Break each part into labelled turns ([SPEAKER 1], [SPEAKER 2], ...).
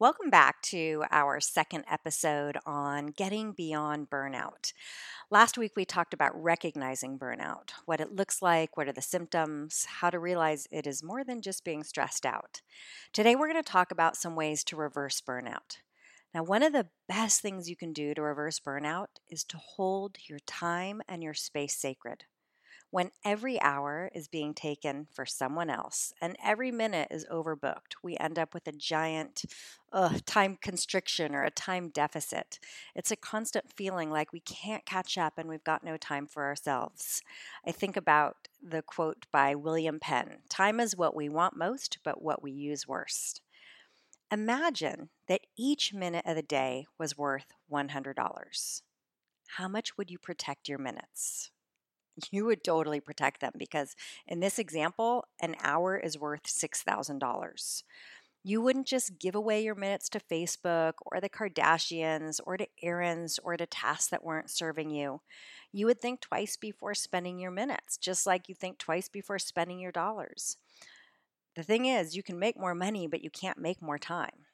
[SPEAKER 1] Welcome back to our second episode on getting beyond burnout. Last week we talked about recognizing burnout, what it looks like, what are the symptoms, how to realize it is more than just being stressed out. Today we're going to talk about some ways to reverse burnout. Now, one of the best things you can do to reverse burnout is to hold your time and your space sacred when every hour is being taken for someone else and every minute is overbooked, we end up with a giant uh, time constriction or a time deficit. It's a constant feeling like we can't catch up and we've got no time for ourselves. I think about the quote by William Penn Time is what we want most, but what we use worst. Imagine that each minute of the day was worth $100. How much would you protect your minutes? You would totally protect them because in this example, an hour is worth $6,000. You wouldn't just give away your minutes to Facebook or the Kardashians or to errands or to tasks that weren't serving you. You would think twice before spending your minutes, just like you think twice before spending your dollars. The thing is, you can make more money, but you can't make more time.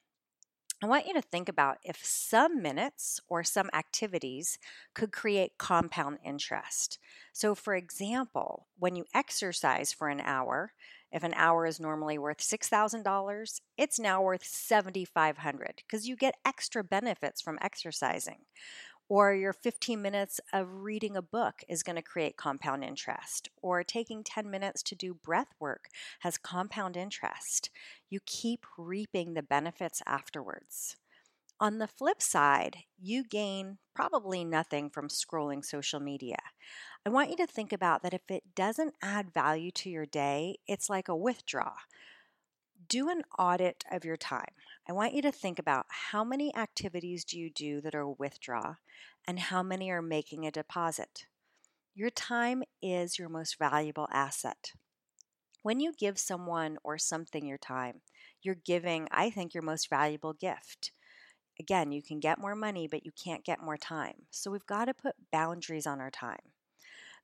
[SPEAKER 1] I want you to think about if some minutes or some activities could create compound interest. So, for example, when you exercise for an hour, if an hour is normally worth $6,000, it's now worth $7,500 because you get extra benefits from exercising or your 15 minutes of reading a book is going to create compound interest, or taking 10 minutes to do breath work has compound interest. You keep reaping the benefits afterwards. On the flip side, you gain probably nothing from scrolling social media. I want you to think about that if it doesn't add value to your day, it's like a withdraw. Do an audit of your time. I want you to think about how many activities do you do that are withdraw and how many are making a deposit. Your time is your most valuable asset. When you give someone or something your time, you're giving, I think, your most valuable gift. Again, you can get more money, but you can't get more time. So we've got to put boundaries on our time.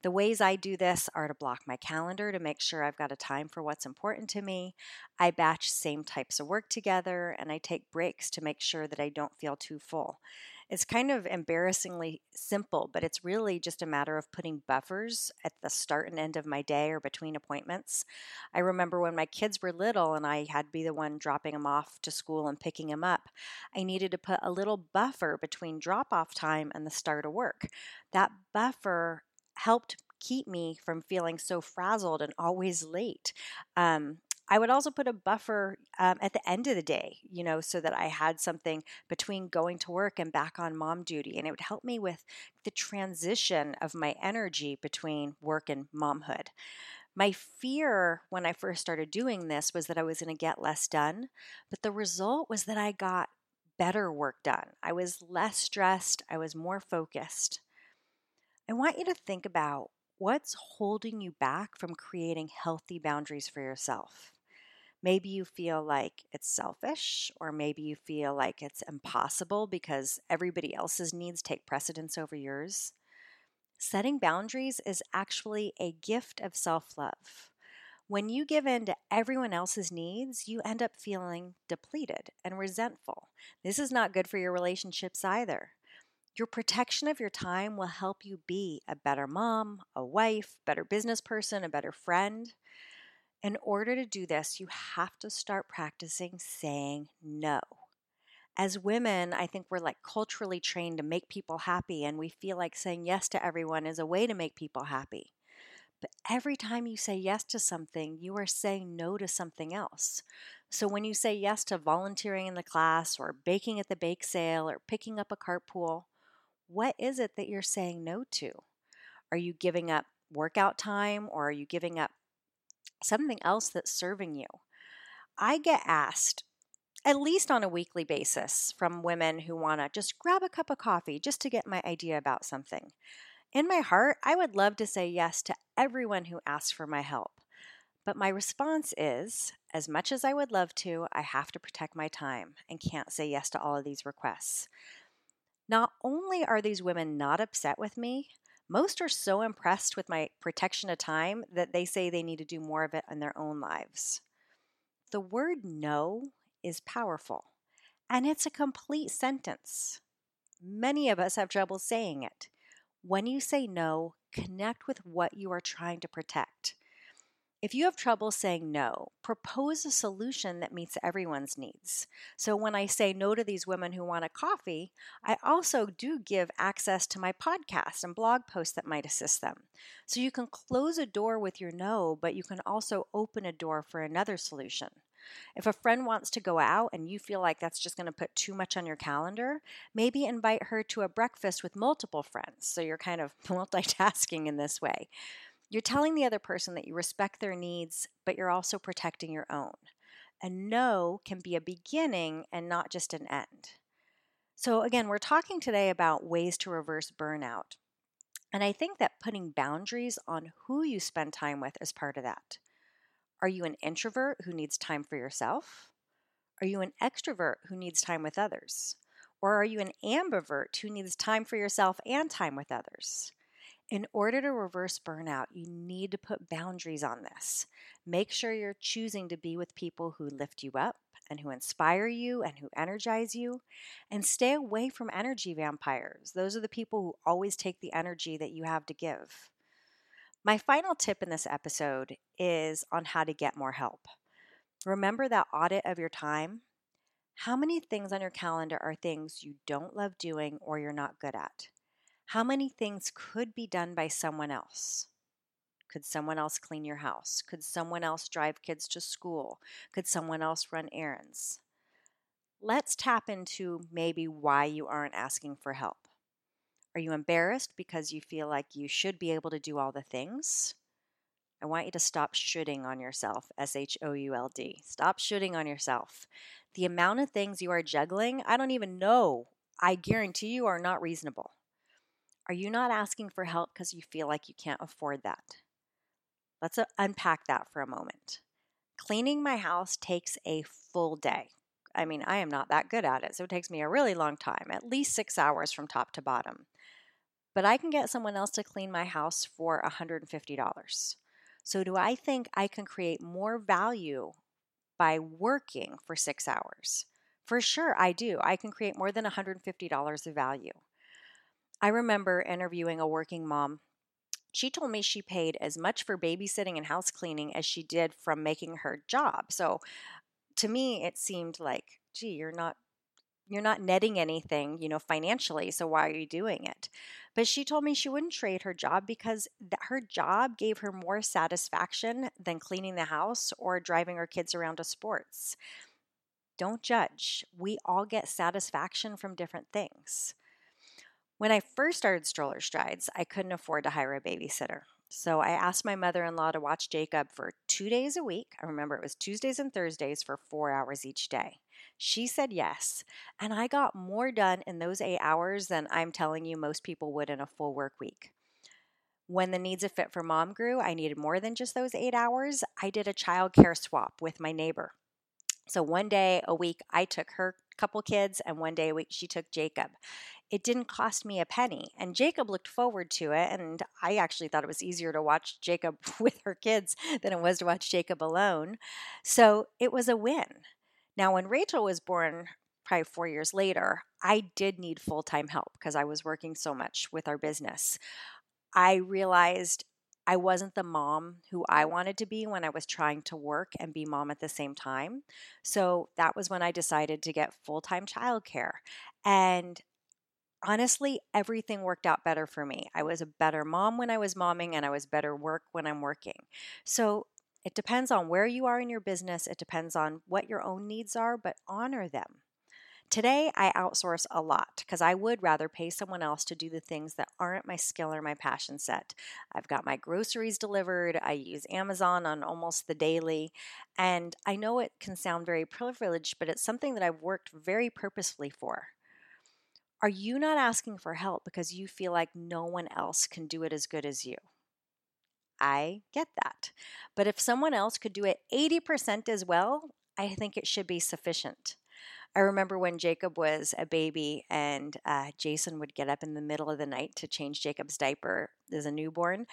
[SPEAKER 1] The ways I do this are to block my calendar to make sure I've got a time for what's important to me. I batch same types of work together and I take breaks to make sure that I don't feel too full. It's kind of embarrassingly simple, but it's really just a matter of putting buffers at the start and end of my day or between appointments. I remember when my kids were little and I had to be the one dropping them off to school and picking them up, I needed to put a little buffer between drop off time and the start of work. That buffer helped keep me from feeling so frazzled and always late. Um, I would also put a buffer um, at the end of the day, you know, so that I had something between going to work and back on mom duty. And it would help me with the transition of my energy between work and momhood. My fear when I first started doing this was that I was going to get less done, but the result was that I got better work done. I was less stressed, I was more focused. I want you to think about what's holding you back from creating healthy boundaries for yourself. Maybe you feel like it's selfish, or maybe you feel like it's impossible because everybody else's needs take precedence over yours. Setting boundaries is actually a gift of self love. When you give in to everyone else's needs, you end up feeling depleted and resentful. This is not good for your relationships either. Your protection of your time will help you be a better mom, a wife, better business person, a better friend. In order to do this, you have to start practicing saying no. As women, I think we're like culturally trained to make people happy, and we feel like saying yes to everyone is a way to make people happy. But every time you say yes to something, you are saying no to something else. So when you say yes to volunteering in the class, or baking at the bake sale, or picking up a carpool, what is it that you're saying no to? Are you giving up workout time or are you giving up something else that's serving you? I get asked at least on a weekly basis from women who want to just grab a cup of coffee just to get my idea about something. In my heart, I would love to say yes to everyone who asks for my help. But my response is as much as I would love to, I have to protect my time and can't say yes to all of these requests. Not only are these women not upset with me, most are so impressed with my protection of time that they say they need to do more of it in their own lives. The word no is powerful. And it's a complete sentence. Many of us have trouble saying it. When you say no, connect with what you are trying to protect. If you have trouble saying no, propose a solution that meets everyone's needs. So when I say no to these women who want a coffee, I also do give access to my podcast and blog posts that might assist them. So you can close a door with your no, but you can also open a door for another solution. If a friend wants to go out and you feel like that's just going to put too much on your calendar, maybe invite her to a breakfast with multiple friends. So you're kind of multitasking in this way. You're telling the other person that you respect their needs, but you're also protecting your own. A no can be a beginning and not just an end. So, again, we're talking today about ways to reverse burnout. And I think that putting boundaries on who you spend time with is part of that. Are you an introvert who needs time for yourself? Are you an extrovert who needs time with others? Or are you an ambivert who needs time for yourself and time with others? In order to reverse burnout, you need to put boundaries on this. Make sure you're choosing to be with people who lift you up and who inspire you and who energize you. And stay away from energy vampires. Those are the people who always take the energy that you have to give. My final tip in this episode is on how to get more help. Remember that audit of your time? How many things on your calendar are things you don't love doing or you're not good at? How many things could be done by someone else? Could someone else clean your house? Could someone else drive kids to school? Could someone else run errands? Let's tap into maybe why you aren't asking for help. Are you embarrassed because you feel like you should be able to do all the things? I want you to stop shooting on yourself, S H O U L D. Stop shooting on yourself. The amount of things you are juggling, I don't even know, I guarantee you are not reasonable. Are you not asking for help because you feel like you can't afford that? Let's uh, unpack that for a moment. Cleaning my house takes a full day. I mean, I am not that good at it, so it takes me a really long time, at least six hours from top to bottom. But I can get someone else to clean my house for $150. So, do I think I can create more value by working for six hours? For sure, I do. I can create more than $150 of value. I remember interviewing a working mom. She told me she paid as much for babysitting and house cleaning as she did from making her job. So to me, it seemed like, gee, you're not you're not netting anything, you know, financially, so why are you doing it? But she told me she wouldn't trade her job because th- her job gave her more satisfaction than cleaning the house or driving her kids around to sports. Don't judge. We all get satisfaction from different things. When I first started Stroller Strides, I couldn't afford to hire a babysitter. So I asked my mother in law to watch Jacob for two days a week. I remember it was Tuesdays and Thursdays for four hours each day. She said yes, and I got more done in those eight hours than I'm telling you most people would in a full work week. When the needs of Fit for Mom grew, I needed more than just those eight hours. I did a child care swap with my neighbor. So one day a week, I took her couple kids, and one day a week, she took Jacob it didn't cost me a penny. And Jacob looked forward to it. And I actually thought it was easier to watch Jacob with her kids than it was to watch Jacob alone. So it was a win. Now, when Rachel was born, probably four years later, I did need full time help because I was working so much with our business. I realized I wasn't the mom who I wanted to be when I was trying to work and be mom at the same time. So that was when I decided to get full time childcare. And honestly, everything worked out better for me. I was a better mom when I was momming, and I was better work when I'm working. So it depends on where you are in your business, it depends on what your own needs are, but honor them. Today, I outsource a lot because I would rather pay someone else to do the things that aren't my skill or my passion set. I've got my groceries delivered, I use Amazon on almost the daily, and I know it can sound very privileged, but it's something that I've worked very purposefully for. Are you not asking for help because you feel like no one else can do it as good as you? I get that. But if someone else could do it 80% as well, I think it should be sufficient. I remember when Jacob was a baby and uh, Jason would get up in the middle of the night to change Jacob's diaper as a newborn.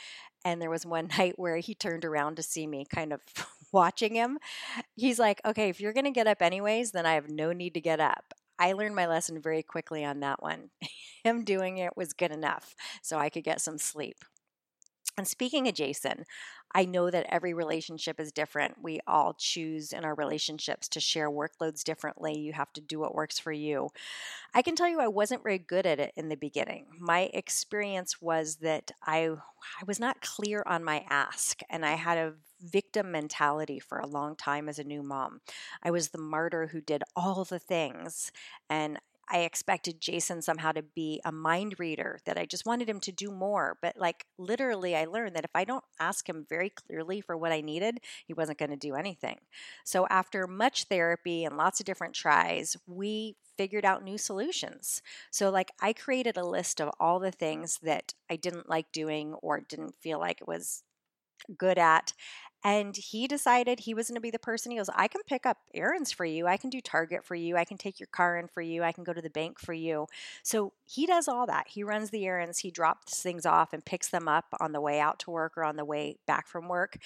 [SPEAKER 1] And there was one night where he turned around to see me kind of watching him. He's like, okay, if you're going to get up anyways, then I have no need to get up. I learned my lesson very quickly on that one. Him doing it was good enough so I could get some sleep. And speaking of Jason, I know that every relationship is different. We all choose in our relationships to share workloads differently. You have to do what works for you. I can tell you I wasn't very good at it in the beginning. My experience was that I I was not clear on my ask and I had a victim mentality for a long time as a new mom. I was the martyr who did all the things and I expected Jason somehow to be a mind reader, that I just wanted him to do more. But like literally, I learned that if I don't ask him very clearly for what I needed, he wasn't going to do anything. So after much therapy and lots of different tries, we figured out new solutions. So, like, I created a list of all the things that I didn't like doing or didn't feel like it was good at. And he decided he was going to be the person. He goes, I can pick up errands for you. I can do Target for you. I can take your car in for you. I can go to the bank for you. So he does all that. He runs the errands. He drops things off and picks them up on the way out to work or on the way back from work.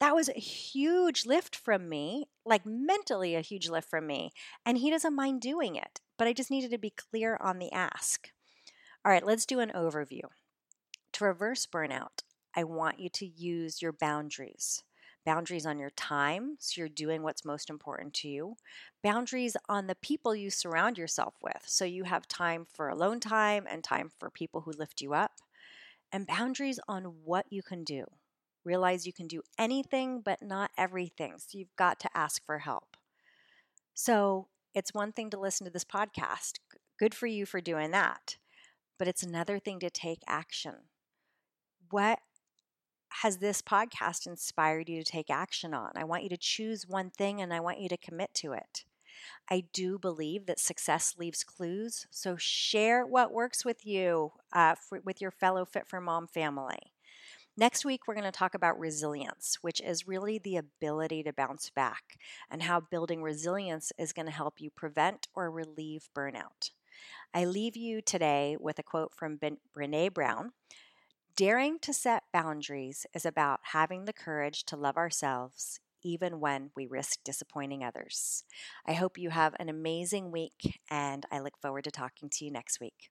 [SPEAKER 1] That was a huge lift from me, like mentally a huge lift from me. And he doesn't mind doing it. But I just needed to be clear on the ask. All right, let's do an overview. To reverse burnout, I want you to use your boundaries boundaries on your time, so you're doing what's most important to you, boundaries on the people you surround yourself with, so you have time for alone time and time for people who lift you up, and boundaries on what you can do. Realize you can do anything, but not everything, so you've got to ask for help. So it's one thing to listen to this podcast. Good for you for doing that. But it's another thing to take action. What has this podcast inspired you to take action on? I want you to choose one thing and I want you to commit to it. I do believe that success leaves clues, so share what works with you, uh, for, with your fellow Fit for Mom family. Next week, we're going to talk about resilience, which is really the ability to bounce back, and how building resilience is going to help you prevent or relieve burnout. I leave you today with a quote from ben- Brene Brown Daring to set boundaries is about having the courage to love ourselves even when we risk disappointing others. I hope you have an amazing week, and I look forward to talking to you next week.